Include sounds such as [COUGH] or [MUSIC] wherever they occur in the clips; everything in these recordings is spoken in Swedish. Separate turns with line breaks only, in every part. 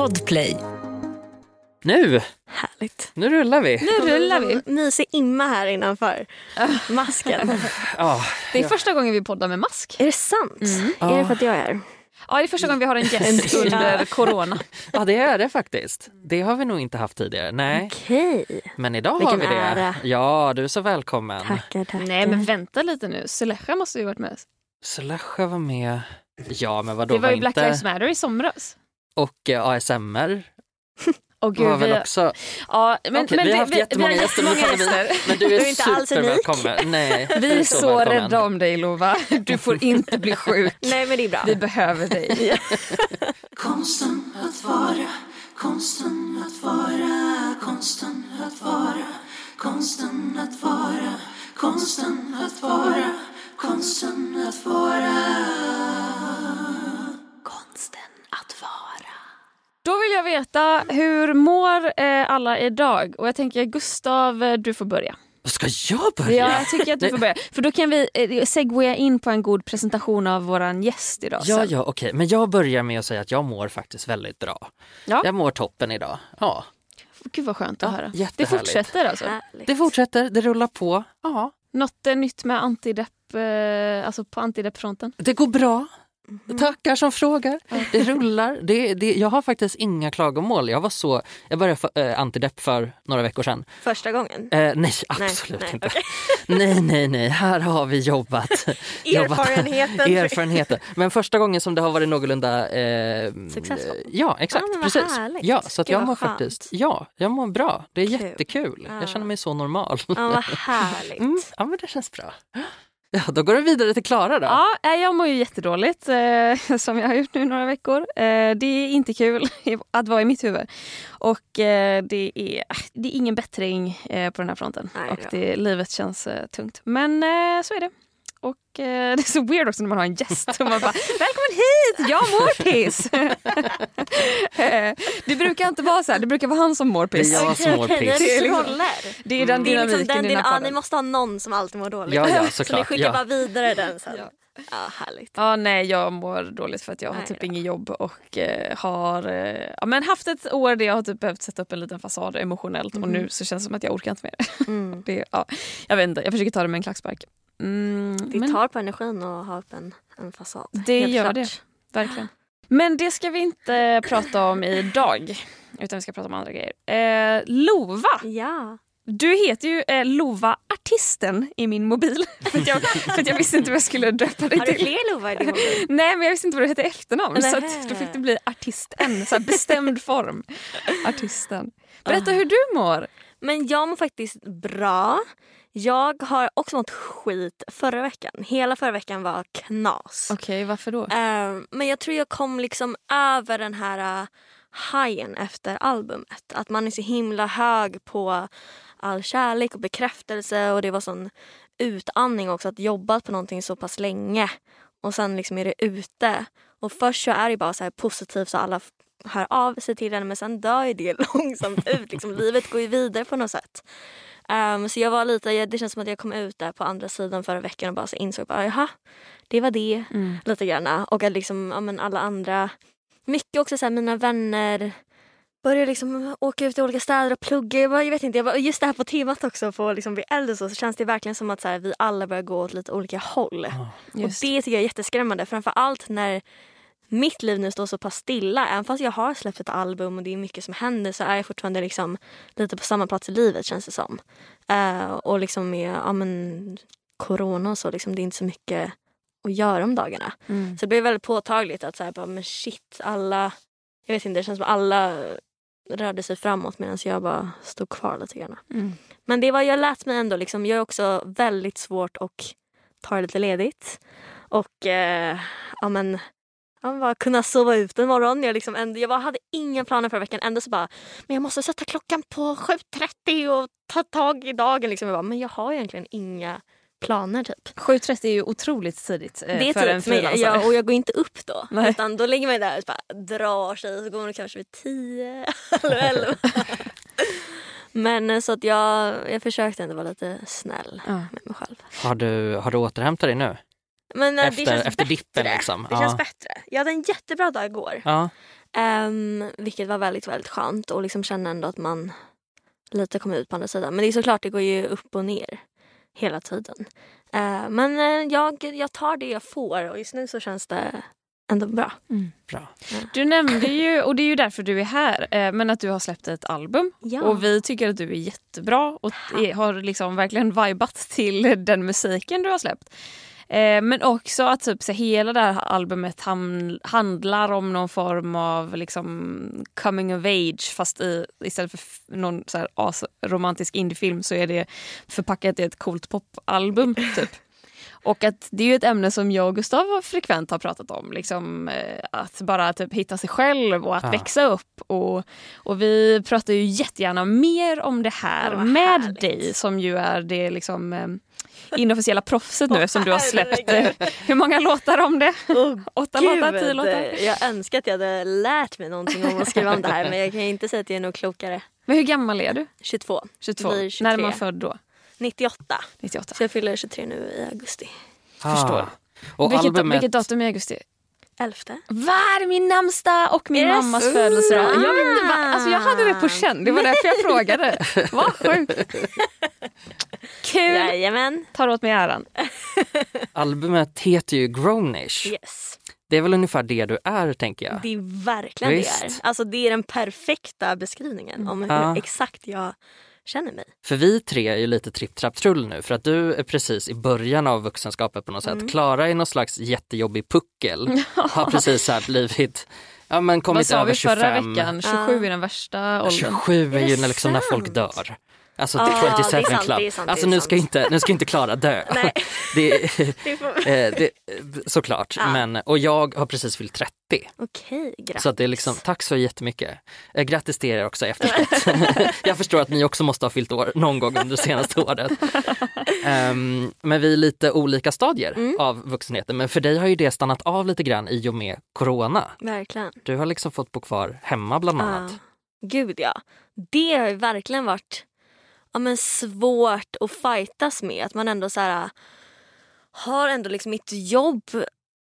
Podplay.
Nu,
Härligt.
nu rullar vi.
Nu rullar vi.
Mysig imma här innanför [LAUGHS] masken.
Det är första gången vi poddar med mask.
är det sant? Är det för att jag är här?
Ja, det är första gången vi har en gäst [LAUGHS] under corona.
ja, det är det faktiskt. Det har vi nog inte haft tidigare. Nej,
Okej.
men idag har
Vilken
vi det.
ära.
Ja, du är så välkommen.
Tackar, tackar.
Nej men vänta lite nu, Selecha måste ju varit med.
Slasha var med. Ja, men vadå?
Det var ju
var
Black
inte...
Lives Matter i somras.
Och eh, ASMR
Och [LAUGHS] gud,
var väl
vi,
också...
ja, men,
Okej,
men
vi har haft jättemånga
vi har
gäster. nu
jättemånga gäster.
Men du [LAUGHS]
Du
är,
är inte alls
supervälkommen. Nej,
Vi [LAUGHS]
du
är så
välkommen.
rädda om dig Lova. Du får inte bli sjuk.
Nej men det är bra.
Vi behöver dig.
Konsten att vara, konsten att vara, konsten att vara, konsten att vara, konsten att vara, konsten att vara. Konsten att vara.
Då vill jag veta, hur mår eh, alla idag? Och jag tänker Gustav, eh, du får börja.
Ska jag börja?
Ja, jag tycker att du får börja. För då kan vi eh, segwaya in på en god presentation av våran gäst idag.
Ja,
sen.
ja, okej. Men jag börjar med att säga att jag mår faktiskt väldigt bra.
Ja.
Jag mår toppen idag. Ja,
Gud vad skönt att
Ja,
höra. Det fortsätter alltså.
Härligt.
det fortsätter, det rullar på. Ja,
Något nytt med antidepp, eh, alltså på antideppfronten?
det går bra.
Mhm.
Tackar som frågar. Det rullar. Det, det, jag har faktiskt inga klagomål. Jag var så, jag började för, eh, antidepp för några veckor sedan.
Första gången.
Eh, nej, absolut
nej,
inte.
okej. [LAUGHS]
Nej, nej, nej. Här har vi jobbat. [LAUGHS] jobbat.
Erfarenheten. [LAUGHS]
Erfarenheten. Men första gången som det har varit någorlunda... Eh,
Successful.
Ja, exakt.
Vad
precis.
härligt.
Ja, så att
Gud,
jag mår
skönt.
faktiskt... Ja, jag mår bra. Det är
Kul.
jättekul.
Ja.
Jag känner mig så normal.
Ja vad härligt.
Mm, ja, men det känns bra. [LAUGHS] Ja, då går vi vidare till Klara då.
Ja, eh, jag mår ju jättedåligt eh, [LAUGHS] som jag har gjort nu några veckor. Eh, det är inte kul [LAUGHS] att vara i mitt huvud. Och eh, det, är, det är ingen bättring eh, på den här fronten.
Nej
och det, livet känns eh, tungt. Men så är det. Och eh, [LAUGHS] det är så weird också när man har en gäst och man bara “Välkommen hit, jag mår piss!” [LAUGHS] Det brukar inte vara så här, det brukar vara han som mår
Det är
piss.
jag som mår piss.
Det är
Det
liksom.
Det är den
Det är liksom
dynamiken
den,
i
din,
den här podden.
ni måste ha någon som alltid mår dåligt.
Ja, ja,
så ni skickar
Ja.
bara vidare den sen.
Ja.
Ja, härligt.
Ja, nej, jag mår dåligt för att jag har
Nej
typ
då.
inget jobb och eh, har eh, ja, men haft ett år där jag har typ behövt sätta upp en liten fasad emotionellt och nu så känns det som att jag orkar inte mer.
Mm. [LAUGHS]
Det, ja, jag vet inte, jag försöker ta det med en klackspark. Mm,
Det
men,
tar på energin att ha upp en, en fasad.
Det
Helt
gör
klart.
det. verkligen. Men det ska vi inte [GASPS] prata om idag. Utan vi ska prata om andra grejer. Eh, Lova!
Ja.
Du heter ju eh, Lova Artisten i min mobil. [LAUGHS] för, jag, för jag visste inte vad jag skulle döpa dig
Har du
till.
fler Lova i din mobil? [LAUGHS]
Nej men jag visste inte vad du hette i efternamn så
Nähä.
att då fick det bli artisten. Så bestämd [LAUGHS] form. Artisten. Berätta hur du mår.
Men jag mår faktiskt bra. Jag har också mått skit förra veckan. Hela förra veckan var knas.
Okej, varför då?
Eh, men jag tror jag kom liksom över den här uh, hajen efter albumet. Att man är så himla hög på all kärlek och bekräftelse och det var sån utandning också att jobba på någonting så pass länge och sen liksom är det ute. Och först så är det bara så här positivt så alla hör av sig till en men sen dör ju det [LAUGHS] långsamt ut. Liksom, livet går ju vidare på något sätt. Ehm, så jag var lite, det känns som att jag kom ut där på andra sidan förra veckan och bara så insåg bara jaha, det var det
Mm.
lite grann. Och att liksom, ja, men alla andra, mycket också så här, mina vänner börjar liksom åka ut i olika städer och plugga. Jag, bara, jag vet inte, jag bara, just det här på temat också på liksom bli äldre så, så känns det verkligen som att så här, vi alla börjar gå åt lite olika håll. Och
Just.
det tycker jag är jätteskrämmande. Framför allt när mitt liv nu står så pass stilla. Även fast jag har släppt ett album och det är mycket som händer så är jag fortfarande liksom lite på samma plats i livet känns det som. Eh, och liksom med ja, men, corona och så, liksom, det är inte så mycket att göra om dagarna.
Mm.
Så det blev väldigt påtagligt att så här, bara, men shit, alla, jag vet inte, det känns som alla rörde sig framåt medan jag bara stod kvar lite grann.
Mm.
Men det var, jag lät mig ändå, liksom, jag är också väldigt svårt att ta det lite ledigt. Och eh, ja men, ja, bara kunna sova ut en morgon. Jag, liksom ändå, jag bara hade inga planer förra veckan. Ändå så bara, men jag måste sätta klockan på 7.30 och ta tag i dagen. Liksom. Jag bara, men jag har egentligen inga planer typ.
7.30 är ju otroligt tidigt eh,
Det är
för en
typ, men
frilansare.
jag, och jag går inte upp då. [LAUGHS]
Nej.
Utan då ligger man där och bara drar sig så går man kanske vid 10 eller 11. Men eh, så att jag, jag försökte ändå vara lite snäll
Ja.
med mig själv.
Har du, har du återhämtat dig nu?
Men eh,
Efter-
det känns
efter
bättre.
dippen liksom.
Det
Ja.
känns bättre. Jag hade en jättebra dag igår.
Ja.
Ehm, vilket var väldigt, väldigt skönt och liksom känna ändå att man lite kom ut på andra sidan. Men det är såklart, det går ju upp och ner hela tiden. Eh, men eh, jag, jag tar det jag får och just nu så känns det ändå bra.
Bra.
Du nämnde ju, och det är ju därför du är här, eh, men att du har släppt ett album.
Ja.
Och vi tycker att du är jättebra och är- har liksom verkligen vibat till den musiken du har släppt. Eh, Men också att typ, så hela det här albumet ham- handlar om någon form av liksom, coming of age fast i, istället för f- någon så här asromantisk indiefilm så är det förpackat i ett coolt popalbum. Typ. Och att det är ju ett ämne som jag och Gustav frekvent har pratat om. Liksom, eh, att bara typ hitta sig själv och att
Ja.
växa upp. Och, och vi pratar ju jättegärna mer om det här
Ja,
med
härligt.
dig som ju är det liksom eh, inofficiella proffset nu eftersom du har släppt hur många låtar om det? Åtta låtar, tio
Gud,
låtar?
jag önskar att jag hade lärt mig någonting om att skriva om det här men jag kan inte säga att jag är nog klokare.
Men hur gammal är du?
22.
22?
Blir 23.
När är man född då?
98.
98?
Så jag fyller 23 nu i augusti.
Förstår.
Ah. Och
vilket,
albumet,
vilket datum i augusti?
11.
Va, det är min namnsdag och min
det
mammas
så?
födelsedag. Jag, vet inte, va, alltså jag hade det på känn, det var därför jag [LAUGHS] frågade. Vad sjukt. Kul!
Jajamän.
Tar åt mig äran.
albumet heter ju Grownish.
Yes.
Det är väl ungefär det du är tänker jag.
Det är verkligen
Visst.
det är. Alltså det är den perfekta beskrivningen om hur
Ja.
exakt jag känner mig.
För vi tre är ju lite tripp trapp trull nu för att du är precis i början av vuxenskapet på något
Mm.
sätt. Klara är någon slags jättejobbig puckel. Har [LAUGHS] precis här blivit, ja men
Vad
kommit
sa
över
vi förra
25.
veckan? 27 är den värsta åldern.
27 är
Är
ju när, liksom när folk dör. Alltså
det är
27
sant,
Club.
det sant, det
alltså nu ska, inte, nu ska inte Klara dö. [LAUGHS]
Nej. [LAUGHS]
Det, [LAUGHS]
Det får...
eh, det, såklart.
Ja.
Men, och jag har precis fyllt 30.
Okej, grattis.
Så det är liksom, tack så jättemycket. Eh, grattis till er också efterskott. jag förstår att ni också måste ha fyllt år någon gång under det senaste året. Ehm, men vi är lite olika stadier
Mm.
av vuxenheten. Men för dig har ju det stannat av lite grann i och med corona.
Verkligen.
Du har liksom fått bo kvar hemma bland annat.
Ja. Gud ja. Det har ju verkligen varit ja, men svårt att fightas med. Att man ändå så här, har ändå liksom mitt jobb.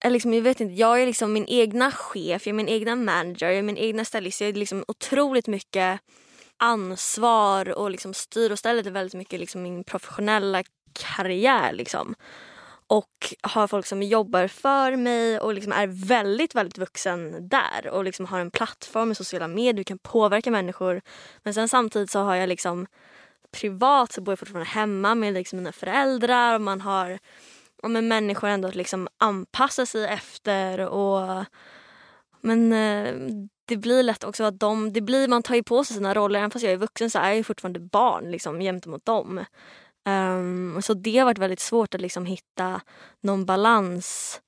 Liksom, jag, vet inte, jag är liksom min egna chef, jag är min egna manager, jag är min egna stylist. Jag är liksom otroligt mycket ansvar och liksom styr och ställer till väldigt mycket liksom min professionella karriär. Liksom. Och har folk som jobbar för mig och liksom är väldigt, väldigt vuxen där och liksom har en plattform i sociala medier, du kan påverka människor. Men sen samtidigt så har jag liksom privat så bor jag fortfarande hemma med liksom mina föräldrar och man har och med människor ändå att liksom anpassa sig efter. Och, men eh, det blir lätt också att de, det blir, man tar ju på sig sina roller. Även fast jag är vuxen så är jag fortfarande barn liksom, jämt mot dem. Um, så det har varit väldigt svårt att liksom hitta någon balans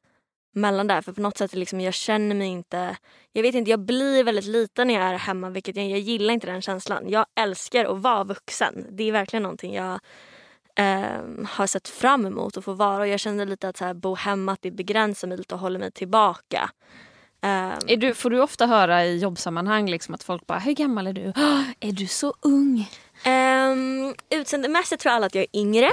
mellan där. För på något sätt liksom, jag känner mig inte... Jag vet inte, jag blir väldigt liten när jag är hemma vilket jag, jag gillar inte den känslan. Jag älskar att vara vuxen. Det är verkligen någonting jag eh, har sett fram emot att få vara. Och jag känner lite att så här, bo hemma, att det begränsar mig lite och håller mig tillbaka. Um,
Är du, får du ofta höra i jobbsammanhang liksom att folk bara, hur gammal är du? [GASPS] Är du så ung?
Um, utseendemässigt tror alla att jag är yngre.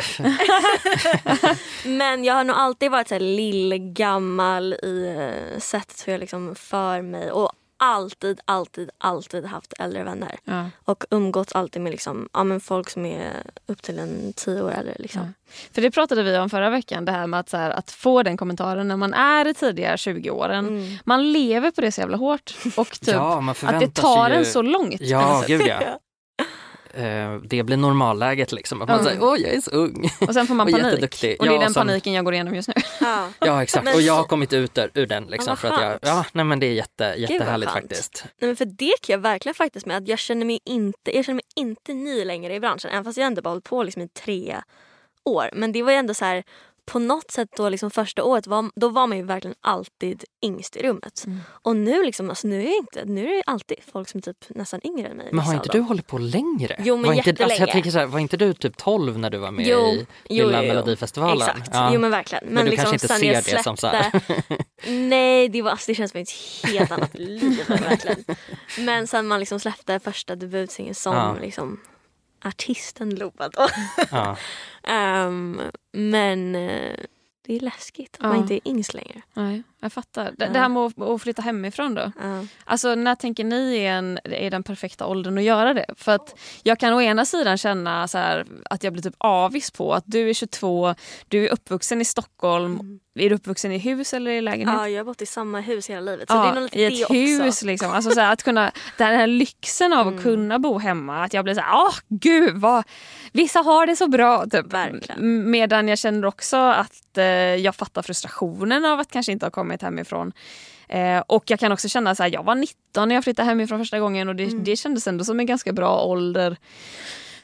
[LAUGHS] Men jag har nog alltid varit så här lillgammal i uh, sättet hur jag liksom för mig. Och alltid, alltid, alltid haft äldre vänner.
Ja.
Och umgåtts alltid med liksom, ja, men folk som är upp till en tio år äldre. Liksom.
För det pratade vi om förra veckan, det här med att, så här, att få den kommentaren när man är i tidiga 20-åren.
Mm.
Man lever på det så jävla hårt. Och [LAUGHS] typ
Ja,
att det tar
ju...
en så långt.
Ja, gud ja. [LAUGHS] Eh, det blir normalläget liksom. Att man
Mm.
säger åh jag är så ung.
Och sen får man [LAUGHS]
Och
panik.
jätteduktig.
Och det är
Ja,
den
som-
paniken jag går igenom just nu.
Ja. [LAUGHS]
Ja exakt
Men
och jag har kommit ut ur, ur den liksom.
vad
för att jag, ja, nej, men det är jätte, jättehärligt faktiskt.
Nej, men för det kan jag verkligen faktiskt med att jag känner mig inte, jag känner mig inte ny längre i branschen. Även fast jag ändå bara hållit på liksom i tre år. Men det var ju ändå så här på något sätt då liksom första året var, då var man ju verkligen alltid yngst i rummet.
Mm.
Och nu liksom, alltså nu är jag inte, nu är det alltid folk som är typ nästan yngre än mig.
Men har
vissa
inte du hållit på längre?
Jo, men
var inte, alltså, jag
jättelänge.
tänker så här, var inte du typ 12 när du var med
Jo,
i
jo,
Lilla
jo.
Melodifestivalen?
Exakt,
Ja.
jo men verkligen. Men,
Men du
liksom,
kanske inte ser
jag
det som så här.
släppte- Nej, det, var, alltså, det känns som ett helt annat liv [LAUGHS] verkligen. Men sen man liksom släppte första debutsingeln som
Ja.
liksom artisten Loa då.
Ja. [LAUGHS]
Ehm, men eh, det är läskigt att man
Ja.
inte är yngst längre.
Nej. Jag fattar. Det,
Ja.
det här med att, att flytta hemifrån då?
Ja.
Alltså när tänker ni är, en, är den perfekta åldern att göra det? För att jag kan å ena sidan känna så här, att jag blir typ avis på att du är 22, du är uppvuxen i Stockholm. Är du uppvuxen i hus eller i lägenhet?
ja, jag har bott i samma hus hela livet. Så
Ja,
det är nog lite
I
det
ett
också.
hus liksom. Alltså så här, att kunna, den här lyxen av att
Mm.
kunna bo hemma. Att jag blir så här, åh gud vad, vissa har det så bra. Typ.
Verkligen.
Medan jag känner också att eh, jag fattar frustrationen av att kanske inte ha kommit hemifrån. Eh, och jag kan också känna så här, jag var 19 när jag flyttade hemifrån första gången och det,
Mm.
det kändes ändå som en ganska bra ålder.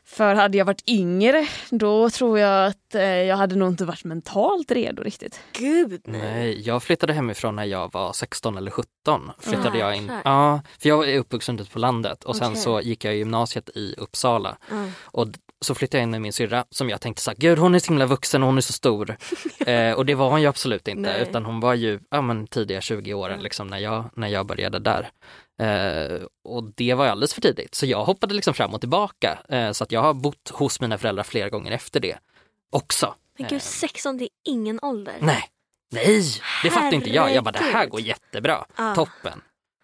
För hade jag varit yngre då tror jag att eh, jag hade nog inte varit mentalt redo riktigt.
Gud nej.
Nej, jag flyttade hemifrån när jag var 16 eller 17. Flyttade jag in. Ja, för jag är uppvuxen ute på landet och sen så gick jag i gymnasiet i Uppsala.
Ja.
Och så flyttade jag in med min syrra som jag tänkte så här, gud hon är så himla vuxen och hon är så stor. [LAUGHS] eh, och det var hon ju absolut inte
Nej.
utan hon var ju ja, men, tidiga 20 åren
Ja.
liksom, när, jag, när jag började där. Eh, och det var alldeles för tidigt så jag hoppade liksom fram och tillbaka. Eh, så att jag har bott hos mina föräldrar flera gånger efter det också.
Men
Eh,
gud, 16 det är ingen ålder.
Nej, nej, det fattar inte jag. Jag bara, det här går jättebra,
Ah.
toppen.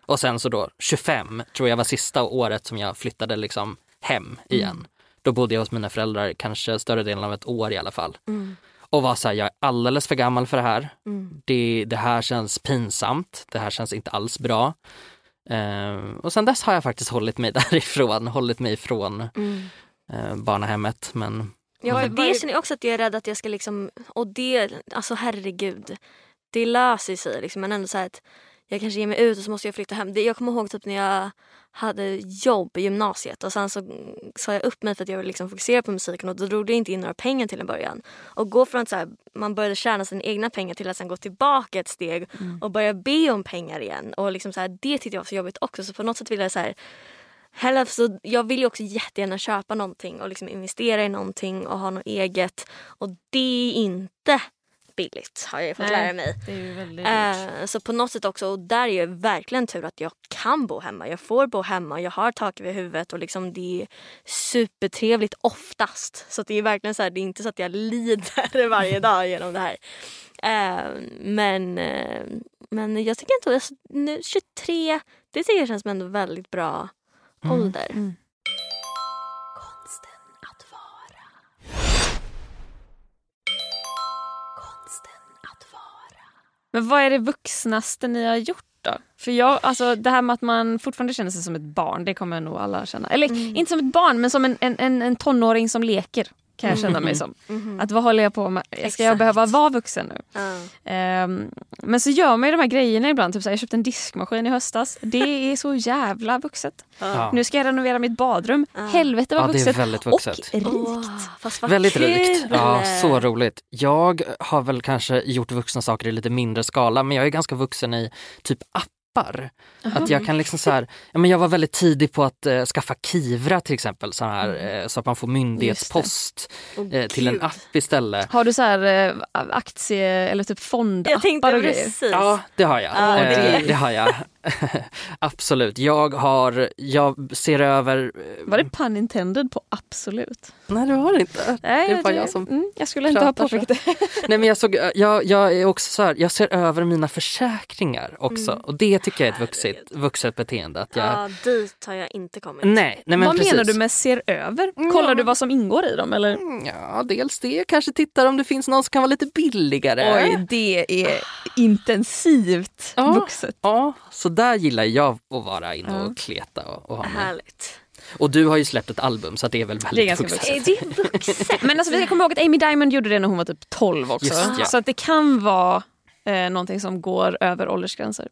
Och sen så då 25 tror jag var sista året som jag flyttade liksom hem igen. Då bodde jag hos mina föräldrar kanske större delen av ett år i alla fall.
Mm.
Och var så här, jag är alldeles för gammal för det här.
Mm.
Det, det här känns pinsamt, det här känns inte alls bra. Eh, och sen dess har jag faktiskt hållit mig [LAUGHS] därifrån, hållit mig ifrån
Mm.
eh, barnahemmet. Men
Ja, det känner jag också att jag är rädd att jag ska liksom, och det, alltså herregud. Det löser sig liksom men ändå så här att jag kanske ger mig ut och så måste jag flytta hem. Det, jag kommer ihåg typ när jag hade jobb i gymnasiet och sen så mm, sa jag upp mig för att jag ville liksom fokusera på musiken och då drog det inte in några pengar till en början. Och gå från att så här, man började tjäna sina egna pengar till att sen gå tillbaka ett steg och börja be om pengar igen. Och liksom så här, det tyckte jag var så jobbigt också så på något sätt ville jag så här Heller så jag vill ju också jättegärna köpa någonting och liksom investera i någonting och ha något eget. Och det är inte billigt har jag ju fått
Nej.
lära mig.
Det är ju väldigt dyrt.
Eh, så på något sätt också, och där är det verkligen tur att jag kan bo hemma. Jag får bo hemma, jag har tak över huvudet och liksom det är supertrevligt oftast. Så det är verkligen så här, det är inte så att jag lider [LAUGHS] varje dag genom det här. Eh, men, eh, men jag tycker inte, alltså, nu, 23, det tycker jag känns som ändå väldigt bra ålder.
Mm. Men vad är det vuxnaste ni har gjort då? För jag, alltså det här med att man fortfarande känner sig som ett barn, det kommer nog alla känna. Eller
Mm.
inte som ett barn, men som en, en, en, en tonåring som leker. Kan jag känna mig som.
Mhm.
Att vad håller jag på med? Ska jag
Exakt.
behöva vara vuxen nu?
Ja.
Ehm, men så gör man ju de här grejerna ibland. Typ så här, jag köpte en diskmaskin i höstas. Det är så jävla vuxet.
Ja.
Nu ska jag renovera mitt badrum.
Ja.
Helvete vad
Ja, det är
vuxet.
väldigt vuxet.
Och rikt.
Vad
Väldigt
kul!
rikt. Ja, så roligt. Jag har väl kanske gjort vuxna saker i lite mindre skala men jag är ganska vuxen i typ appar. Att jag kan liksom så här, ja, men jag var väldigt tidig på att eh, skaffa Kivra till exempel så, här, eh, så att man får myndighetspost
Åh,
eh, till en app istället.
Har du så här eh, aktie eller typ fondappar och grejer?
precis.
Ja, det har jag.
Ja,
Eh,
det-
det har jag. [LAUGHS] Absolut. Jag har, jag ser över... eh,
Var det pun intended på absolut?
Nej det var det inte.
Nej,
Det var jag som
mm, jag skulle inte ha påpekat det. [LAUGHS]
Nej men jag, såg, jag, jag är också så här, jag ser över mina försäkringar också
Mm.
och det tycker jag är ett vuxet, vuxet beteende. Att jag,
Ja, dit har jag inte kommit.
nej, nej men
vad
precis.
menar du med ser över? Kollar
Ja.
du vad som ingår i dem eller?
Mm, Ja, dels det. Kanske tittar om det finns någon som kan vara lite billigare.
Oj, det är intensivt
Ja.
vuxet.
Ja, så där gillar jag att vara inne och kleta och, och ha mig.
Härligt.
Och du har ju släppt ett album så att det är väl väldigt
Det är ganska
vuxet.
Är det vuxet?
Men alltså, vi kommer ihåg att Amy Diamond gjorde det när hon var typ 12 också.
Just ja.
Så att det kan vara eh, någonting som går över åldersgränser.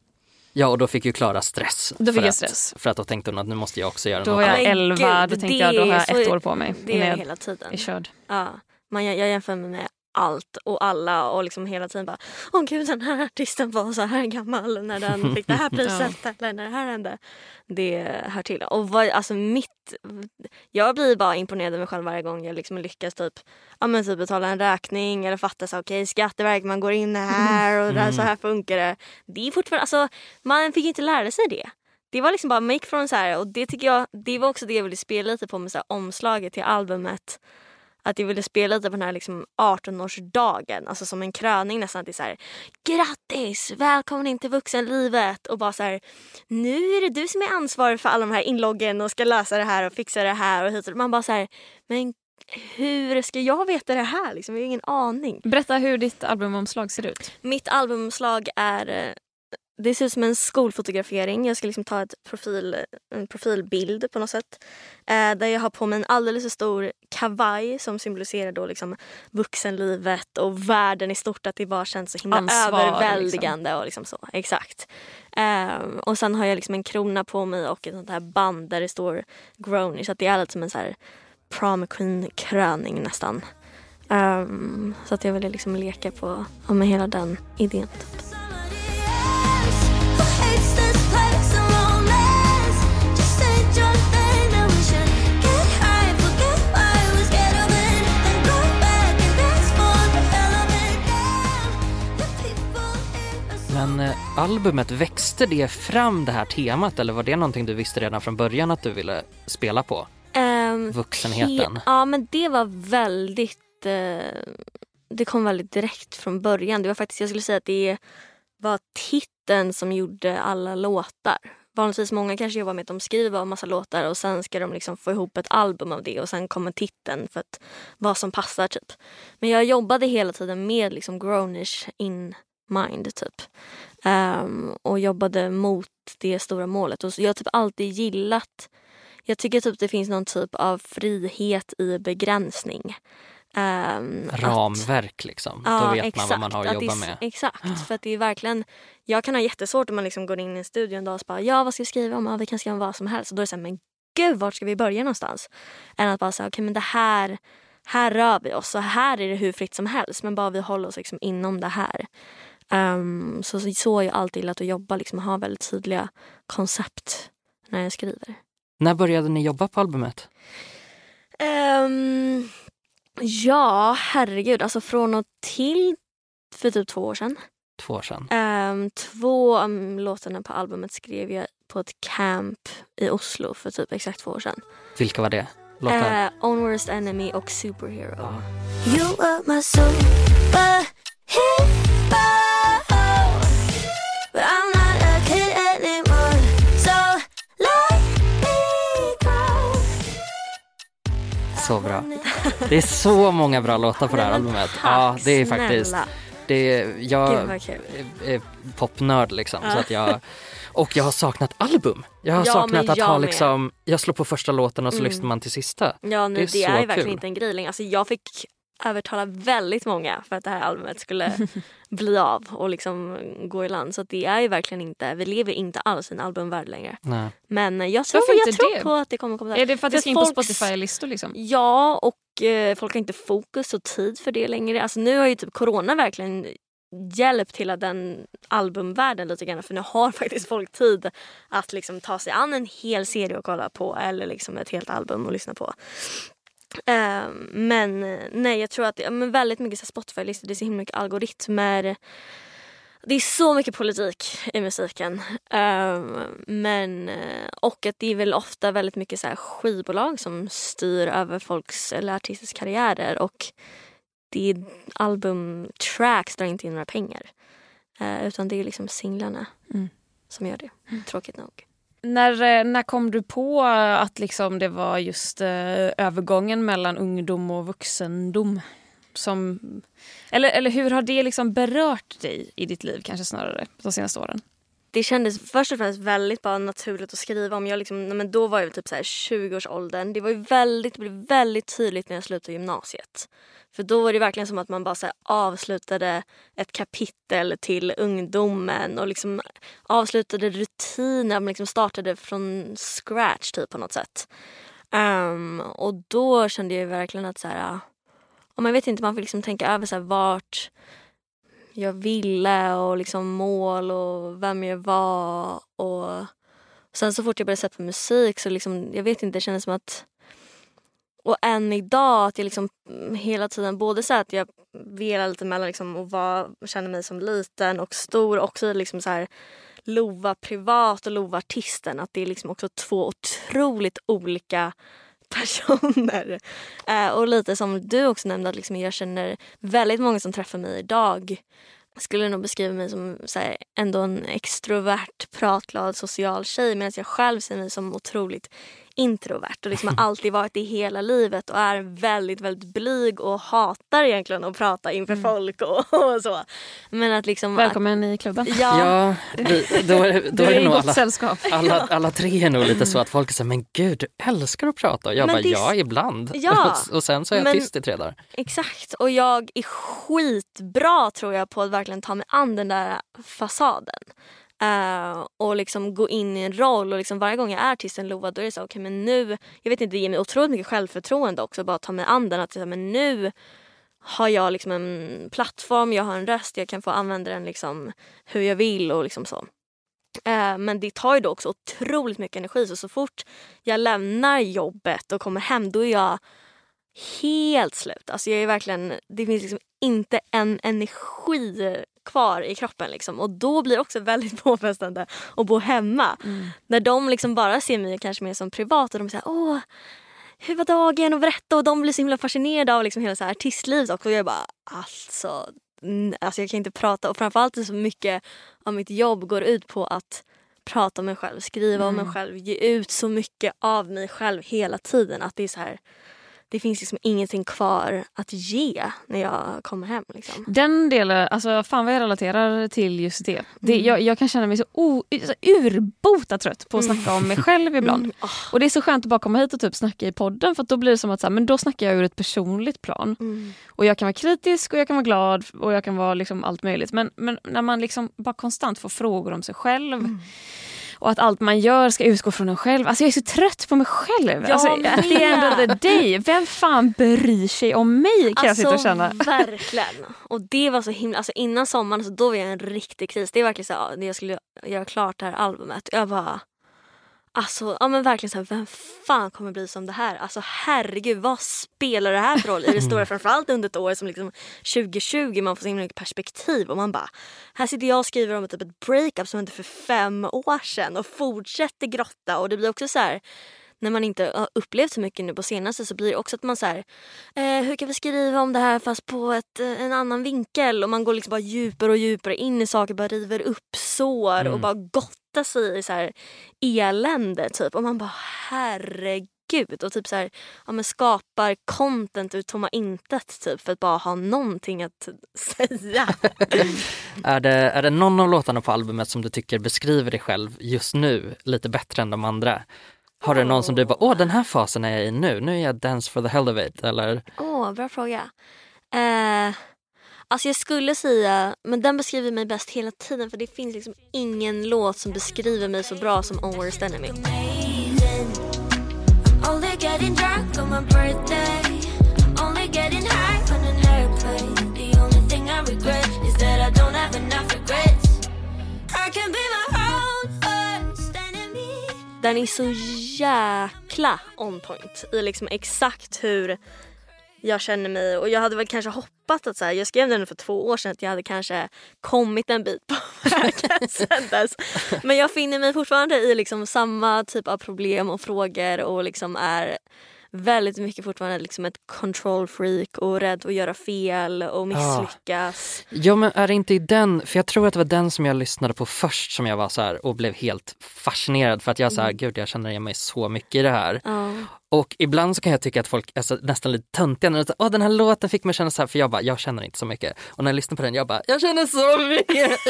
Ja, och då fick ju Klara stress.
Då fick
för
jag
att,
stress.
För att då tänkte hon att nu måste jag också göra
Då
något.
var jag
Men
11,
gud,
då tänkte
det
jag då har jag
är
ett år på mig
Det är
jag
hela tiden.
är körd.
Ja. Man, jag, jag jämför mig med allt och alla och liksom hela tiden bara Åh gud den här artisten var så här gammal när den [LAUGHS] fick det här priset eller när det här hände. Det hör till. Och vad, alltså mitt, jag blir bara imponerad av mig själv varje gång jag liksom lyckas typ, ja, men typ betala en räkning eller fatta så okej Skatteverket man går in här och där, så här funkar det. Det är fortfarande, alltså man fick inte lära sig det. Det var liksom bara gick från så här och det tycker jag, det var också det jag ville spela lite på med så här omslaget till albumet. Att jag ville spela lite på den här liksom 18-årsdagen. Alltså som en kröning nästan. Är så här, Grattis! Välkommen in till vuxenlivet! Och bara så här, nu är det du som är ansvarig för alla de här inloggen och ska lösa det här och fixa det här och hit och Man bara så här, men hur ska jag veta det här? Liksom, jag har ingen aning.
Berätta hur ditt albumomslag ser ut.
Mitt albumomslag är eh, det ser ut som en skolfotografering. Jag ska liksom ta ett profil, en profilbild på något sätt. Eh, där jag har på mig en alldeles för stor kavaj som symboliserar då liksom vuxenlivet och världen i stort. Att det bara känns så himla
Ansvar,
överväldigande. Och liksom så. Exakt. Eh, och sen har jag liksom en krona på mig och ett sånt här band där det står Grownish. Så att det är lite som en så här prom queen kröning nästan. Um, så att jag ville liksom leka på med hela den idén. Typ.
Men eh, albumet, växte det fram det här temat eller var det någonting du visste redan från början att du ville spela på?
Um,
Vuxenheten?
Ja men det var väldigt, eh, det kom väldigt direkt från början. Det var faktiskt, jag skulle säga att det var titeln som gjorde alla låtar. Vanligtvis många kanske jobbar med att de skriver en massa låtar och sen ska de liksom få ihop ett album av det och sen kommer titeln för att vad som passar typ. Men jag jobbade hela tiden med liksom grownish in mind typ. Um, och jobbade mot det stora målet. Och jag har typ alltid gillat jag tycker typ det finns någon typ av frihet i begränsning. Um,
Ramverk
att,
liksom.
Ja,
Då vet
exakt,
man vad man har att jobba med.
Exakt, [GASPS] för att det är verkligen Jag kan ha jättesvårt om man liksom går in i en studio en dag och bara ja vad ska vi skriva om? Ja, vi kan skriva om vad som helst. Och då är det såhär men gud vart ska vi börja någonstans? Än att bara säga okej okay, men det här här rör vi oss och här är det hur fritt som helst men bara vi håller oss liksom inom det här. Um, så, så har jag alltid gillat att jobba, liksom, ha väldigt tydliga koncept när jag skriver.
När började ni jobba på albumet?
Um, ja, herregud. Alltså från och till för typ två år sedan.
Två år sedan?
Um, två av um, låtarna på albumet skrev jag på ett camp i Oslo för typ exakt två år sedan.
Vilka var det? Låtar?
Uh, Own Worst Enemy och Superhero.
Ah. Så bra. Det är så många bra låtar på det här albumet. Ja, det är faktiskt. Det är, jag är popnörd liksom. Så att jag, och jag har saknat album. Jag har
Ja,
saknat att ha liksom, jag slår på första låten och så
Mm.
lyssnar man till sista.
Ja, nej,
Det är
det är, verkligen inte en grej längre. Alltså, jag fick övertala väldigt många för att det här albumet skulle [LAUGHS] bli av och liksom gå i land. Så det är ju verkligen inte, vi lever inte alls i en albumvärld längre.
Nej.
Men jag tror,
Varför
jag tror
det?
på att det kommer komma
Är det för att det ska in på Spotify-listor liksom?
Ja, och eh, folk har inte fokus och tid för det längre. Alltså nu har ju typ corona verkligen hjälpt hela den albumvärlden lite grann. För nu har [LAUGHS] faktiskt folk tid att liksom ta sig an en hel serie och kolla på eller liksom ett helt album och lyssna på. Eh, men nej, jag tror att ja, men väldigt mycket så Spotify-listor, det är så himla mycket algoritmer. Det är så mycket politik i musiken. Eh, men, eh, och att det är väl ofta väldigt mycket så här skivbolag som styr över folks eller artisters karriärer. Och det är albumtracks drar inte in några pengar. Eh, utan det är liksom singlarna
Mm.
som gör det. Tråkigt nog.
När, eh, när kom du på att liksom det var just eh, övergången mellan ungdom och vuxendom? Som, eller, eller hur har det liksom berört dig i ditt liv kanske snarare de senaste åren?
det kändes först och främst väldigt bara naturligt att skriva om. Jag liksom, men då var jag typ 20-årsåldern. Det var ju väldigt, det blev väldigt tydligt när jag slutade gymnasiet. För då var det verkligen som att man bara så här avslutade ett kapitel till ungdomen och liksom avslutade rutiner. Man liksom startade från scratch typ på något sätt. Um, och då kände jag verkligen att så här, och man vet inte, man får liksom tänka över så här, vart jag ville och liksom mål och vem jag var. Och sen så fort jag började sätta på musik så liksom, jag vet inte, det kändes som att och än idag att jag liksom mm, hela tiden både så att jag velar lite mellan liksom och var, känner mig som liten och stor och också liksom så här Lova privat och Lova artisten. Att det är liksom också två otroligt olika [LAUGHS] personer. Eh, och lite som du också nämnde, att liksom jag känner väldigt många som träffar mig idag skulle nog beskriva mig som så här, ändå en extrovert, pratglad, social tjej medan jag själv ser mig som otroligt introvert och liksom har [LAUGHS] alltid varit det hela livet och är väldigt, väldigt blyg och hatar egentligen att prata inför folk och, [LAUGHS] och så. Men att liksom...
Välkommen i klubben.
Att, ja,
Ja, vi, då är, då är det nog alla,
sällskap.
alla, alla tre är nog lite så att folk säger men gud du älskar att prata och jag
Men
bara ja ibland.
Ja, [LAUGHS]
och sen så är jag
men-
tyst i tre dagar.
exakt. Och jag är skitbra tror jag på att verkligen ta mig an den där fasaden. Uh, och liksom gå in i en roll och liksom varje gång jag är artisten Lova då är det så okej men nu, jag vet inte det ger mig otroligt mycket självförtroende också bara ta mig an den att så men nu har jag liksom en plattform, jag har en röst, jag kan få använda den liksom hur jag vill och liksom så. Uh, men det tar ju då också otroligt mycket energi så så fort jag lämnar jobbet och kommer hem då är jag helt slut. Alltså jag är verkligen, det finns liksom inte en energi kvar i kroppen liksom. och då blir det också väldigt [LAUGHS] påfrestande att bo hemma. När de liksom bara ser mig kanske mer som privat och de säger åh hur var dagen? och berätta. Och de blir så himla fascinerade av liksom hela så här artistlivet också. Och jag bara alltså, alltså jag kan inte prata. Och framförallt så mycket av mitt jobb går ut på att prata om mig själv, skriva om mig själv, ge ut så mycket av mig själv hela tiden. Att det är så här det finns liksom ingenting kvar att ge när jag kommer hem. Liksom.
Den delen, alltså fan vad jag relaterar till just det. det
Mm.
jag, jag kan känna mig så, o, så urbota trött på att snacka om mig själv ibland.
Mm, åh,
Och det är så skönt att bara komma hit och typ snacka i podden för att då blir det som att så här, men då snackar jag ur ett personligt plan.
mm.
Och jag kan vara kritisk och jag kan vara glad och jag kan vara liksom allt möjligt. Men, men när man liksom bara konstant får frågor om sig själv
Mm.
Och att allt man gör ska utgå från en själv. Alltså jag är så trött på mig själv.
Jag
alltså, at the end of the day, vem fan bryr sig om mig kan jag sitta och känna.
Alltså, verkligen. Och det var så himla, alltså innan sommaren så då var jag en riktig kris. Det är verkligen så jag skulle göra klart det här albumet. Jag bara, alltså ja men verkligen så här, vem fan kommer bry sig om det här? Alltså herregud, vad spelar det här för roll i det stora? Framförallt under ett år som liksom 2020, man får så himla mycket perspektiv och man bara, här sitter jag och skriver om typ ett breakup som hände för fem år sedan och fortsätter grotta och det blir också så här när man inte har upplevt så mycket nu på senaste så blir det också att man så här, eh, hur kan vi skriva om det här fast på ett, eh, en annan vinkel och man går liksom bara djupare och djupare in i saker, bara river upp sår och bara gottar sig i så här elände typ och man bara herregud och typ så här, ja, men skapar content ur tomma intet typ för att bara ha någonting att [LAUGHS] säga. [LAUGHS]
Är det, är det någon av låtarna på albumet som du tycker beskriver dig själv just nu lite bättre än de andra? Har du någon som du bara, åh den här fasen är jag i nu, nu är jag dance for the hell of it eller?
Åh, bra fråga. Eh, alltså jag skulle säga, men den beskriver mig bäst hela tiden för det finns liksom ingen låt som beskriver mig så bra som On Worst Enemy.
I can be my.
Den är så jäkla on point i liksom exakt hur jag känner mig och jag hade väl kanske hoppats att så här, jag skrev den för två år sedan att jag hade kanske kommit en bit på [LAUGHS] vägen sen dess. Men jag finner mig fortfarande i liksom samma typ av problem och frågor och liksom är väldigt mycket fortfarande liksom ett control freak och rädd att göra fel och misslyckas.
Ja men är det inte i den, för jag tror att det var den som jag lyssnade på först som jag var så här och blev helt fascinerad för att jag så här, gud jag känner igen mig så mycket i det här.
Ja.
Och ibland så kan jag tycka att folk är så, nästan lite töntiga när de säger åh den här låten fick mig känna så här för jag bara, jag känner inte så mycket. Och när jag lyssnar på den, jag bara, jag känner så mycket.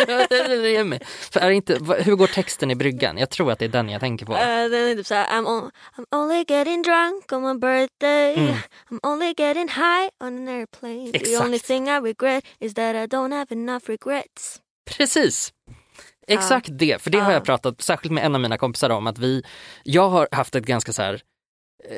[LAUGHS] För är inte, hur går texten i bryggan? Jag tror att det är den jag tänker på.
Eh, den är typ såhär I'm, on, I'm only getting drunk on my birthday
Mm.
I'm only getting high on an airplane The
Exakt.
only thing I regret is that I don't have enough regrets
Precis. Exakt det, för det har
Ja.
jag pratat särskilt med en av mina kompisar om att vi, jag har haft ett ganska så här eh,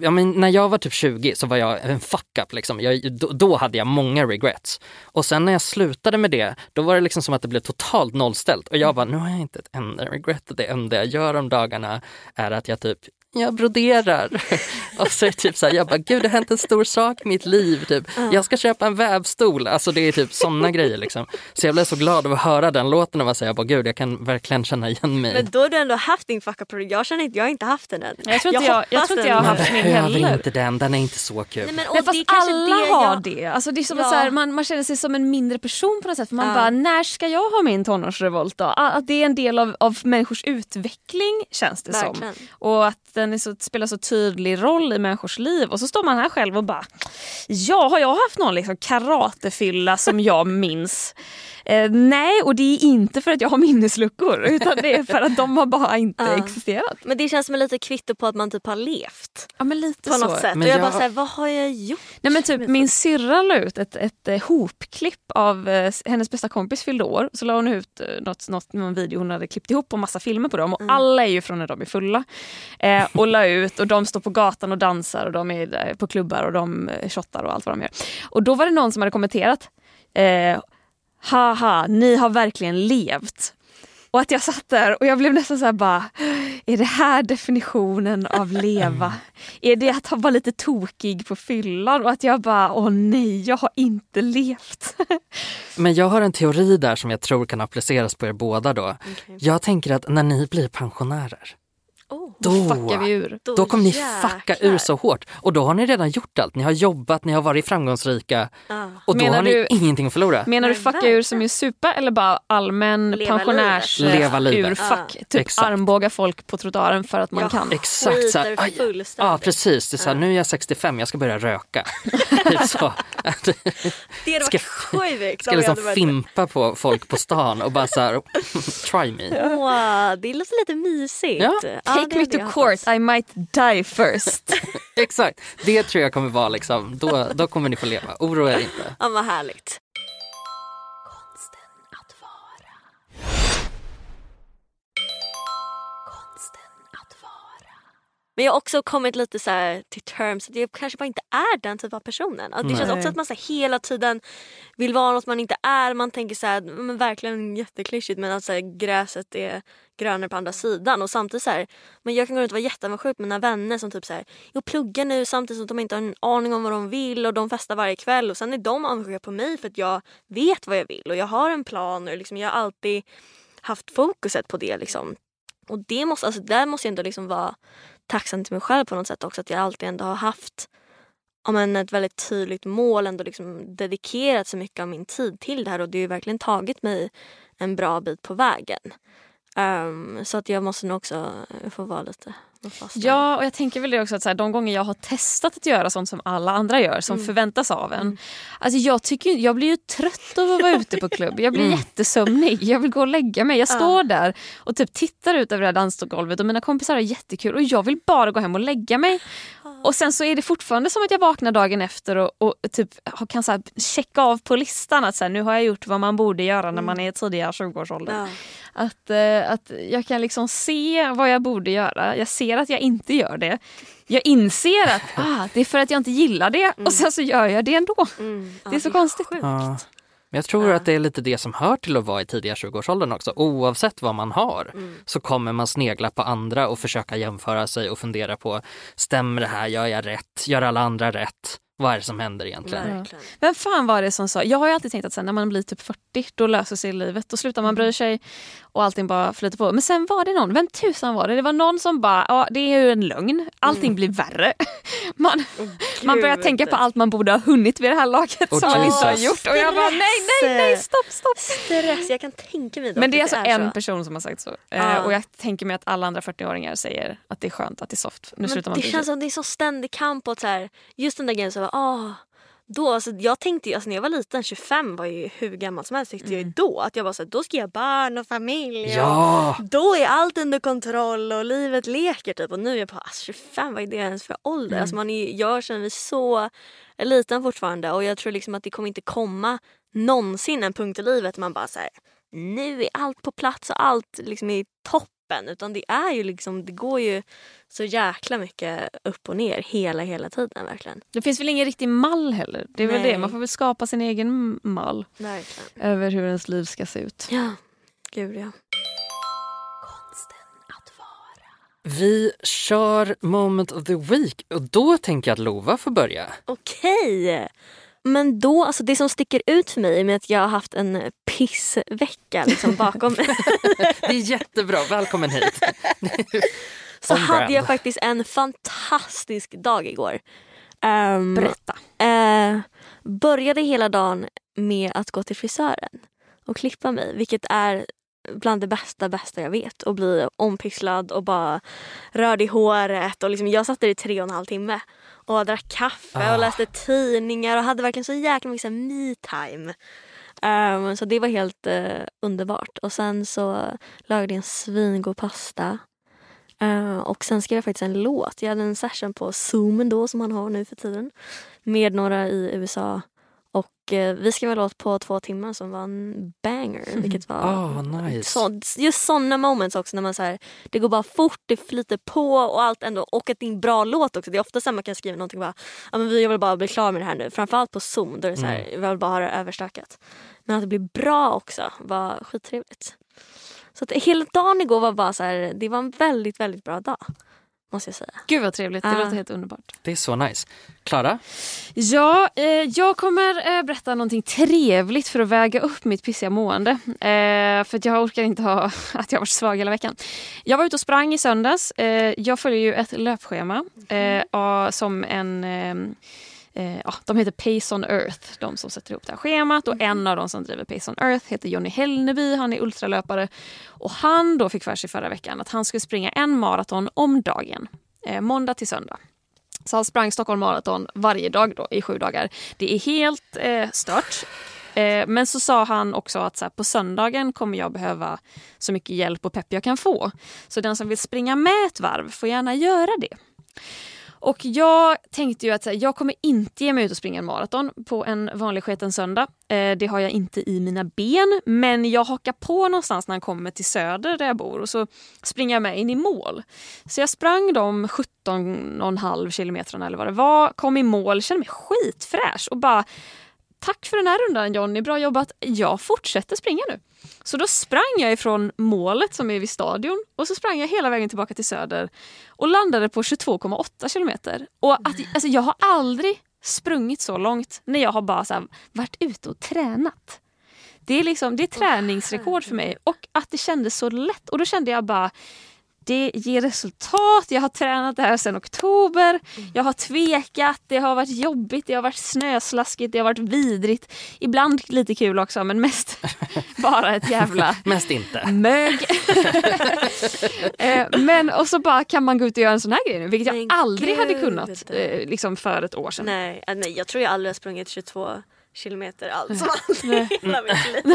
Ja, men när jag var typ 20 så var jag en fuck up. Liksom. Jag, då, då hade jag många regrets. Och sen när jag slutade med det, då var det liksom som att det blev totalt nollställt. Och jag bara, nu har jag inte ett enda regret. Det enda jag gör om dagarna är att jag typ jag broderar. [LAUGHS] och så är det typ så här, jag bara, gud det har hänt en stor sak i mitt liv. Typ. Jag ska köpa en vävstol. Alltså det är typ sådana grejer. Liksom. Så jag blev så glad av att höra den låten och bara säga, jag bara, gud jag kan verkligen känna igen mig.
Men då har du ändå haft din fuck up. Jag känner inte, jag har inte haft den än.
Jag tror inte jag, jag,
hoppas
tror inte jag har
Man
haft min
behöver
heller.
inte den, den är inte så kul.
Nej, men, och
Nej,
det
fast alla
det
har
jag...
det. Alltså, det är som
Ja.
att så här, man, man känner sig som en mindre person på något sätt. För man
Ja.
bara, när ska jag ha min tonårsrevolt då? Ah, Att det är en del av, av människors utveckling känns det
Verkligen.
som. Och att den är så, spelar så tydlig roll i människors liv. Och så står man här själv och bara, ja har jag haft någon liksom karatefylla som jag minns? Eh, nej, och det är inte för att jag har minnesluckor [LAUGHS] utan det är för att de har bara inte
Ja.
existerat.
Men det känns som en lite kvitto på att man typ har levt.
Ja men lite
På
så.
något sätt.
Men
och jag,
jag-
bara såhär, vad har jag gjort?
Nej men typ min syrra la ut ett, ett eh, hopklipp av eh, hennes bästa kompis fyllde år. Så la hon ut eh, något, något, någon video hon hade klippt ihop och massa filmer på dem. Och alla är ju från när de är fulla. Eh, och la ut och de står på gatan och dansar och de är där på klubbar och de eh, shottar och allt vad de gör. Och då var det någon som hade kommenterat eh, Haha, ni har verkligen levt. Och att jag satt där och jag blev nästan så här bara, är det här definitionen av leva? Är det att vara lite tokig på fyllan och att jag bara, åh nej, jag har inte levt. [LAUGHS]
Men jag har en teori där som jag tror kan appliceras på er båda då. Jag tänker att när ni blir pensionärer, då,
Fuckar vi ur.
då kommer ni fucka ur så hårt. Och då har ni redan gjort allt. Ni har jobbat, ni har varit framgångsrika
Ja.
och då
Menar
har ni
du-
ingenting att förlora.
Menar du fucka ur som är supa eller bara allmän
Leva
pensionärs
livet. Leva livet.
urfuck?
Ja.
Typ
Exakt.
armbåga folk på trottoaren för att man
Jag
kan.
Exakt så. Ja precis, det är så här, nu är jag 65, jag ska börja röka. [LAUGHS] typ så.
Det hade varit sjukt
Ska liksom fimpa på folk på stan och bara så här, [LAUGHS] try me.
Åh, det låter lite mysigt.
Ja.
Take me
jag
to court, I might die first. [LAUGHS]
Exakt, det tror jag kommer vara liksom, då, då kommer ni få leva, oroa er inte.
Ja, vad härligt. Men jag har också kommit lite så här till terms att jag kanske bara inte är den typen av personen. Att det känns
Nej.
också att man så här hela tiden vill vara något man inte är. Man tänker så här, men verkligen jätteklyschigt men att så här, gräset är grönare på andra sidan. Och samtidigt så här, men jag kan gå runt och vara jätteavundsjuk på mina vänner som typ så här, jag pluggar nu samtidigt som de inte har en aning om vad de vill och de festar varje kväll och sen är de avundsjuka på mig för att jag vet vad jag vill och jag har en plan och liksom, jag har alltid haft fokuset på det liksom. Och det måste, alltså, där måste jag ändå liksom vara tacksam till mig själv på något sätt också att jag alltid ändå har haft ja, men ett väldigt tydligt mål ändå liksom dedikerat så mycket av min tid till det här och det har ju verkligen tagit mig en bra bit på vägen. Um, så att jag måste nog också få vara lite.
Ja, och jag tänker väl det också att så här, de gånger jag har testat att göra sånt som alla andra gör, som förväntas av en. Alltså jag, tycker, jag blir ju trött av att vara ute på klubb. Jag blir jättesömnig. Jag vill gå och lägga mig. Jag står där och typ tittar ut över det här dansgolvet och mina kompisar har jättekul och jag vill bara gå hem och lägga mig. Och sen så är det fortfarande som att jag vaknar dagen efter och, och typ kan så här checka av på listan att så här, nu har jag gjort vad man borde göra när man är tidiga 20-årsåldern.
Ja.
Att, eh, att jag kan liksom se vad jag borde göra. Jag ser att jag inte gör det. Jag inser att [LAUGHS] ah, det är för att jag inte gillar det och sen så gör jag det ändå.
Mm. Ja,
Det är så konstigt.
sjukt.
Ja. Men jag tror att det är lite det som hör till att vara i tidiga 20-årsåldern också. Oavsett vad man har så kommer man snegla på andra och försöka jämföra sig och fundera på stämmer det här, gör jag rätt, gör alla andra rätt? Vad är det som händer egentligen?
Verkligen.
Vem fan var det som sa, jag har ju alltid tänkt att sen när man blir typ 40 då löser sig livet. Då slutar man bry sig och allting bara flyter på. Men sen var det någon, vem tusan var det? Det var någon som bara, ja det är ju en lögn. Allting blir värre. [LAUGHS] Man, man börjar tänka på allt man borde ha hunnit vid det här laget
Och
som man inte har gjort. Och jag bara nej, nej, nej, stopp, stopp.
Stress, jag kan tänka mig
Men det är alltså en
så.
person som har sagt så.
Ja.
Eh, och jag tänker mig att alla andra 40-åringar säger att det är skönt, att det är soft. Nu
Men
slutar man
det
bry sig.
känns som det är så ständig kamp och så här, just den där grejen så var, ah, då, alltså, jag tänkte ju, alltså, när jag var liten, 25 var ju hur gammal som helst tyckte jag ju då. Att jag bara så här, då ska jag ha barn och familj. Och
Ja!
då är allt under kontroll och livet leker typ. Och nu är jag på alltså, 25, vad är det ens för ålder? Alltså, man är, jag känner mig så liten fortfarande och jag tror liksom att det kommer inte komma någonsin en punkt i livet där man bara så här, nu är allt på plats och allt liksom är toppen. Utan det är ju liksom, det går ju så jäkla mycket upp och ner hela, hela tiden verkligen.
Det finns väl ingen riktig mall heller. Det är väl
Nej.
det, man får väl skapa sin egen mall
Verkligen.
över hur ens liv ska se ut.
Ja, gud ja.
Vi kör moment of the week och då tänker jag att Lova får börja.
Okej. Men då, alltså det som sticker ut för mig med att jag har haft en pissvecka liksom bakom mig. [LAUGHS]
Det är jättebra, välkommen hit. [LAUGHS]
så
On
hade
brand.
jag faktiskt en fantastisk dag igår. Um,
Berätta.
Eh, började hela dagen med att gå till frisören och klippa mig. Vilket är bland det bästa, bästa jag vet. Och bli ompysslad och bara rörd i håret. Och liksom, jag satt där i tre och en halv timme och drack kaffe
Ah.
och läste tidningar och hade verkligen så jäkla mycket me-time. Um, så det var helt eh, underbart. Och sen så lagade jag en svingod pasta. Eh, och sen skrev jag faktiskt en låt. Jag hade en session på Zoom då som man har nu för tiden. Med några i USA. Eh, vi skrev en låt på två timmar som var en banger. Vilket var
vad nice.
så, just såna moments också när man så här, det går bara fort, det flyter på och allt ändå. Och att det är en bra låt också. Det är ofta så man kan skriva någonting och bara, ja men jag vill bara bli klar med det här nu. Framförallt på Zoom då är det så här,
Mm.
jag vill bara ha det överstökat. Men att det blir bra också var skittrevligt. Så att hela dagen igår var bara så här, det var en väldigt, väldigt bra dag. Måste jag säga.
Gud vad trevligt, det
Ah.
låter helt underbart.
Det är så nice. Klara?
Ja, eh, jag kommer eh, berätta någonting trevligt för att väga upp mitt pissiga mående. Eh, för att jag orkar inte ha [LAUGHS] att jag har varit svag hela veckan. Jag var ute och sprang i söndags. Eh, jag följer ju ett löpschema eh, ja, som en eh, ja, de heter Pace on Earth, de som sätter ihop det här schemat. Och en av de som driver Pace on Earth heter Jonny Hellneby, han är ultralöpare. Och han då fick för sig förra veckan att han skulle springa en maraton om dagen. Eh, måndag till söndag. Så han sprang Stockholm Marathon varje dag då, i sju dagar. Det är helt eh, stört. Eh, men så sa han också att så här, på söndagen kommer jag behöva så mycket hjälp och pepp jag kan få. Så den som vill springa med ett varv får gärna göra det. Och jag tänkte ju att här, jag kommer inte ge mig ut och springa en maraton på en vanlig sketen söndag. Eh, det har jag inte i mina ben. Men jag hakar på någonstans när han kommer till söder där jag bor och så springer jag med in i mål. Så jag sprang de 17,5 kilometrarna eller vad det var, kom i mål, kände mig skitfräsch och bara Tack för den här rundan Jonny, bra jobbat. Jag fortsätter springa nu. Så då sprang jag ifrån målet som är vid stadion och så sprang jag hela vägen tillbaka till Söder och landade på 22,8 kilometer. Och att, alltså, jag har aldrig sprungit så långt när jag har bara så här, varit ute och tränat. Det är, liksom, det är träningsrekord för mig och att det kändes så lätt. Och då kände jag bara det ger resultat. Jag har tränat det här sedan oktober. Jag har tvekat. Det har varit jobbigt. Det har varit snöslaskigt. Det har varit vidrigt. Ibland lite kul också men mest [LAUGHS] bara ett jävla
Mest inte.
mög. [LAUGHS] Eh, men och så bara kan man gå ut och göra en sån här grej nu vilket jag
Men
aldrig hade
gud.
kunnat eh, liksom för ett år sedan.
Nej, äh, nej, jag tror jag aldrig har sprungit 22 kilometer alls. Aldrig i hela mitt liv.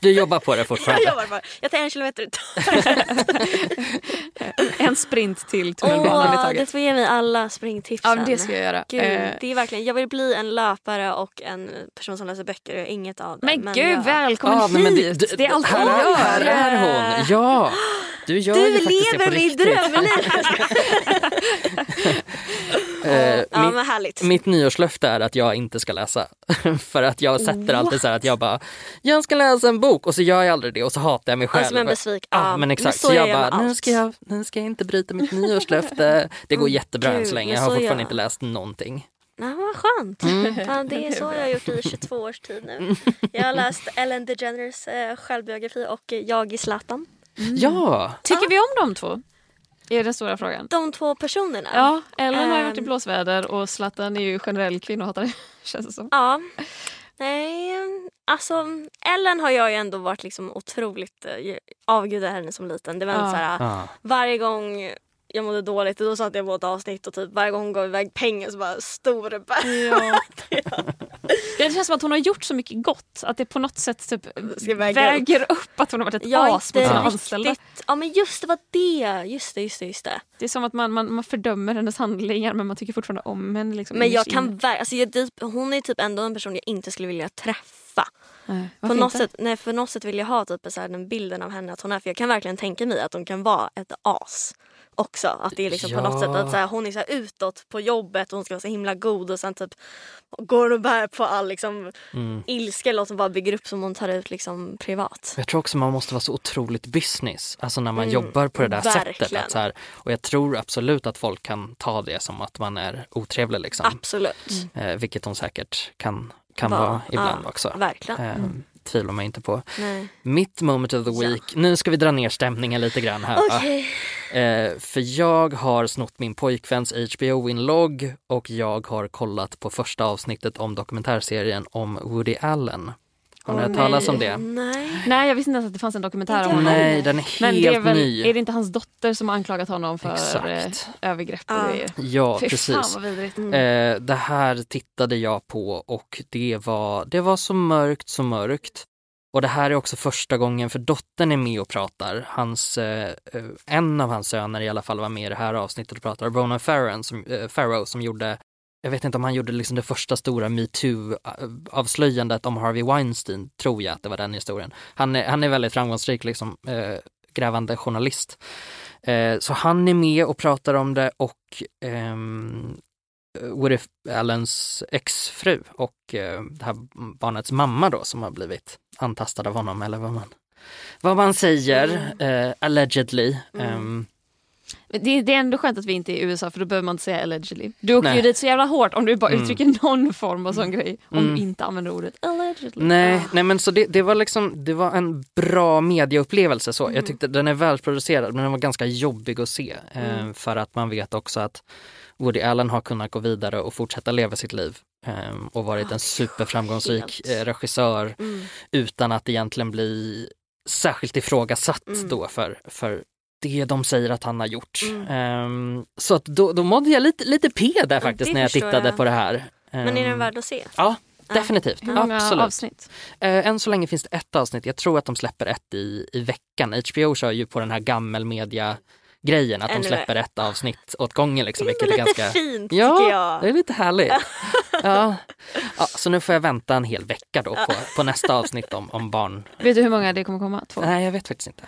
Du jobbar på det
Jag
fortfarande.
jobbar bara. Jag tar en kilometer i taget. [LAUGHS]
En sprint till tunnelbanan i
Åh, du
taget.
får ge mig alla springtipsen.
Ja, men det ska jag göra.
Gud,
Eh,
det är verkligen, jag vill bli en löpare och en person som läser böcker. Jag är inget av det.
men, gud,
jag,
välkommen
Ja, men, men
hit!
det,
Det, är allt
här,
jag gör.
här är hon. Ja, du gör
Du
det på
lever
riktigt.
drömliv! [LAUGHS] [LAUGHS]
Eh,
ja
mitt,
men härligt.
mitt nyårslöfte är att jag inte ska läsa. [LAUGHS] För att jag sätter alltid så här att jag bara, jag ska läsa en bok och så gör jag aldrig det och så hatar jag mig själv.
Alltså, men besvik.
Ja, men exakt.
så
så
är
jag
jag
bara, nu ska jag, nu ska jag inte bryta mitt nyårslöfte. Det går
Mm,
jättebra än
gud,
så länge.
men
Jag har
så
fortfarande
jag.
inte läst någonting.
Nej, vad skönt.
Mm.
Det är så jag har gjort i 22 års tid nu. [LAUGHS] Jag har läst Ellen DeGeneres eh, självbiografi och Jag i Zlatan.
Ja,
Tycker vi om de två? Är den stora frågan.
De två personerna.
Ja, Ellen har ju varit i
Ehm.
blåsväder och Zlatan är ju generell kvinnohatare [LAUGHS] känns det som.
Ja. Nej, alltså Ellen har jag ju ändå varit liksom otroligt eh, avgudad henne som liten. Det var
Ja.
så här,
ja.
varje gång jag mådde dåligt då satt jag på ett avsnitt och typ varje gång hon gav iväg pengar så bara stor
Ja. Det känns som att hon har gjort så mycket gott att det på något sätt typ väger upp. att hon har varit ett
Ja,
as mot sina anställda.
Ja men just det var det. Just det, just det, just det.
Det är som att man, man, man fördömer hennes handlingar men man tycker fortfarande om henne. Liksom,
Men jag kan
inne.
ver- alltså jag, typ, hon är typ ändå en person jag inte skulle vilja träffa. Skaffa.
Nej,
På något, sätt, nej, för något sätt vill jag ha typ så här, den bilden av henne att hon är. För jag kan verkligen tänka mig att hon kan vara ett as också. Att det är liksom på något
Ja.
sätt att så här, hon är så här utåt på jobbet och hon ska vara så himla god och sen typ går och bär på all liksom,
Mm.
ilska eller som bara bygger upp som hon tar ut liksom privat.
Jag tror också man måste vara så otroligt business, alltså när man
Mm,
jobbar på det där sättet.
verkligen.
Att så här, och jag tror absolut att folk kan ta det som att man är otrevlig liksom.
Absolut.
Eh, vilket hon säkert kan, kan
Vara.
vara ibland
Ja,
också.
Verkligen.
Eh, Tvivlar man inte på.
Nej.
Mitt moment of the
Ja.
week, nu ska vi dra ner stämningen lite grann här.
Okej.
Eh, för jag har snott min pojkväns HBO-inlogg och jag har kollat på första avsnittet om dokumentärserien om Woody Allen. Har ni hört talas om
nej.
det?
Nej.
Nej jag visste inte ens att det fanns en dokumentär om honom.
Nej, den är
Men
helt
det är, väl,
ny.
är det inte hans dotter som har anklagat honom för
Exakt.
eh, övergrepp och
Ja.
Fy fan
precis.
vad vidrigt.
Mm.
Eh, det här tittade jag på och det var, det var så mörkt, så mörkt. Och det här är också första gången för dottern är med och pratar. Hans, eh, eh, en av hans söner i alla fall var med i det här avsnittet och pratar. Ronan Farrow som, eh, Farrow som gjorde, jag vet inte om han gjorde liksom det första stora metoo-avslöjandet om Harvey Weinstein, tror jag att det var den historien. Han är, han är väldigt framgångsrik liksom, eh, grävande journalist. Eh, så han är med och pratar om det och ehm, Woody Allens exfru och eh, det här barnets mamma då som har blivit antastad av honom eller vad man, vad man säger, eh, allegedly.
Mm.
Det, det är ändå skönt att vi inte är i USA för då behöver man inte säga allegedly. Du åker
Nej.
ju dit så jävla hårt om du bara
Mm.
uttrycker någon form av sån grej. Om
Mm.
du inte använder ordet allegedly.
nej, nej men så det, det var liksom, det var en bra medieupplevelse så.
Mm.
Jag tyckte den är välproducerad men den var ganska jobbig att se eh,
Mm.
för att man vet också att Woody Allen har kunnat gå vidare och fortsätta leva sitt liv eh, och varit
Ja,
en superframgångsrik eh, regissör
Mm.
utan att egentligen bli särskilt ifrågasatt
Mm.
då för, för det de säger att han har gjort.
Mm.
Ehm, så att då, då mådde jag lite, lite P där faktiskt när jag tittade
jag.
på det här.
Men är den
Ehm,
värd att se?
Ja, definitivt.
Hur många
Absolut.
avsnitt?
Eh, än så länge finns det ett avsnitt. Jag tror att de släpper ett i, i veckan. HBO kör ju på den här gammelmedia grejen att de
Ännu
släpper ett avsnitt åt gången. Liksom,
Det är
vilket
ändå
är
lite
ganska...
fint
Ja,
tycker jag.
det är lite härligt. [LAUGHS] ja. Ja, så nu får jag vänta en hel vecka då på, på nästa avsnitt om, om barn.
Vet du hur många det kommer komma? Två?
Nej, jag vet faktiskt inte.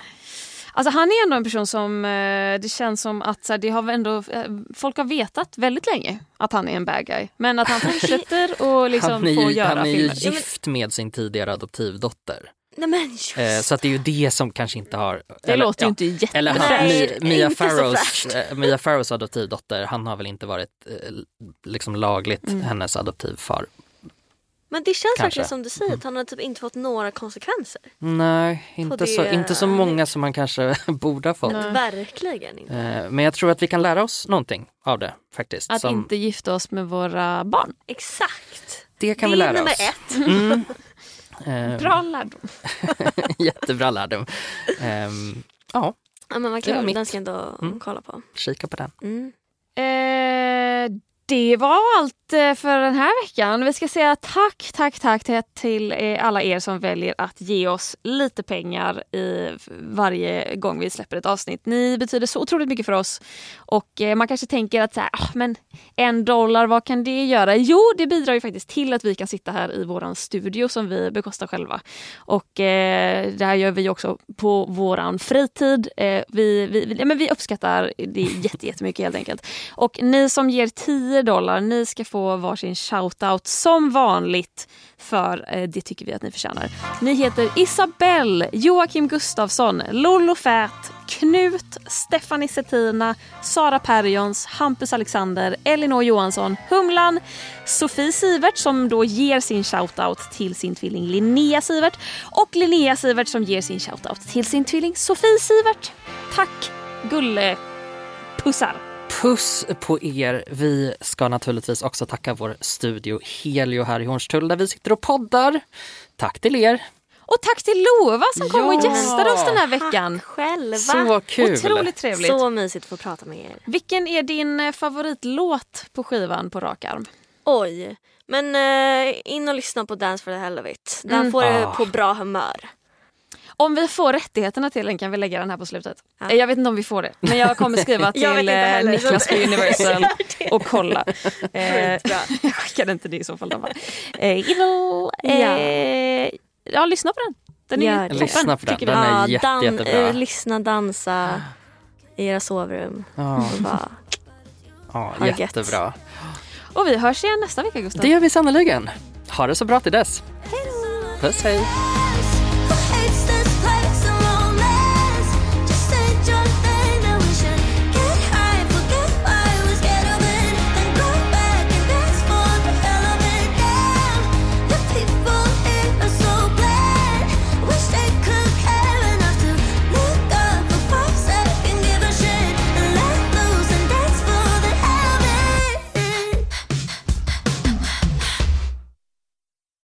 Alltså han är ändå en person som eh, det känns som att så här, det har ändå, eh, folk har vetat väldigt länge att han är en bad guy. Men att han [LAUGHS] fortsätter och liksom
han är
får
ju,
göra
han är ju
filmer.
gift med sin tidigare adoptivdotter.
Nej men just
Eh, så att det är ju det som kanske inte har...
Det
eller,
låter ju
ja,
inte jätte...
Eller han,
Nej,
Mia, Farrows, Mia Farrows adoptivdotter, han har väl inte varit liksom lagligt
Mm.
hennes adoptivfar.
Men det känns
Kanske.
verkligen som du säger att han har typ inte fått några konsekvenser.
Nej, inte
det-
så, inte så många som man kanske [LAUGHS] borde ha fått.
Nej.
Verkligen inte.
Eh, Men jag tror att vi kan lära oss någonting av det faktiskt.
Att
Som-
inte gifta oss med våra barn.
Exakt.
det kan
det
vi
är
lära
nummer
oss.
ett.
Mm. [LAUGHS] Eh,
Bra lärdom. [LAUGHS]
Jättebra lärdom. Ehm, ja,
Ja men vad
Det
kul, den ska jag ändå
Mm.
kolla på.
kika på den.
Mm.
Eh, det var allt eh, för den här veckan. Vi ska säga tack, tack, tack till, alla er som väljer att ge oss lite pengar i varje gång vi släpper ett avsnitt. Ni betyder så otroligt mycket för oss. Och eh, man kanske tänker att så här, ah, men en dollar, vad kan det göra? Jo, det bidrar ju faktiskt till att vi kan sitta här i våran studio som vi bekostar själva. Och eh, det här gör vi också på våran fritid. Eh, vi, vi, ja, men vi uppskattar det jättemycket helt enkelt. Och ni som ger 10 dollar, ni ska få varsin shoutout som vanligt. För eh, det tycker vi att ni förtjänar. Ni heter Isabelle, Joakim Gustafsson, Lollo Fät, Knut, Stephanie Settina, Sara Perjons, Hampus Alexander, Elinor Johansson, Humlan, Sofie Sivert som då ger sin shoutout till sin tvilling Linnea Sivert och Linnea Sivert som ger sin shoutout till sin tvilling Sofie Sivert. Tack gulle pussar!
Puss på er. Vi ska naturligtvis också tacka vår studio Helio här i Hornstull där vi sitter och poddar. Tack till er.
Och tack till Lova som kom och
Ja.
gästade oss den här veckan.
Tack själva.
Så kul.
Otroligt trevligt.
Så mysigt att få prata med er.
Vilken är din eh, favoritlåt på skivan på rak arm?
Oj. Men eh, in och lyssna på Dance for the hell of it. Den
Mm.
får
Ah.
på bra humör.
Om vi får rättigheterna till den kan vi lägga den här på slutet.
Ja.
Eh, Jag vet inte om vi får det. Men jag kommer skriva [LAUGHS] till eh. Niklas på [LAUGHS] Universal och kolla. [LAUGHS] Eh, jag skickar den till dig i så fall. De eh, Evil, eh, ja. lyssna på den. Den är toppen,
Lyssna på den. Den är
Ja,
jätte, jättebra.
eh, lyssna, dansa i era sovrum.
Ja, ja, jättebra.
Och vi hörs igen nästa vecka Gustav.
Det gör vi sannoliken. Ha det så bra till dess. Puss hej!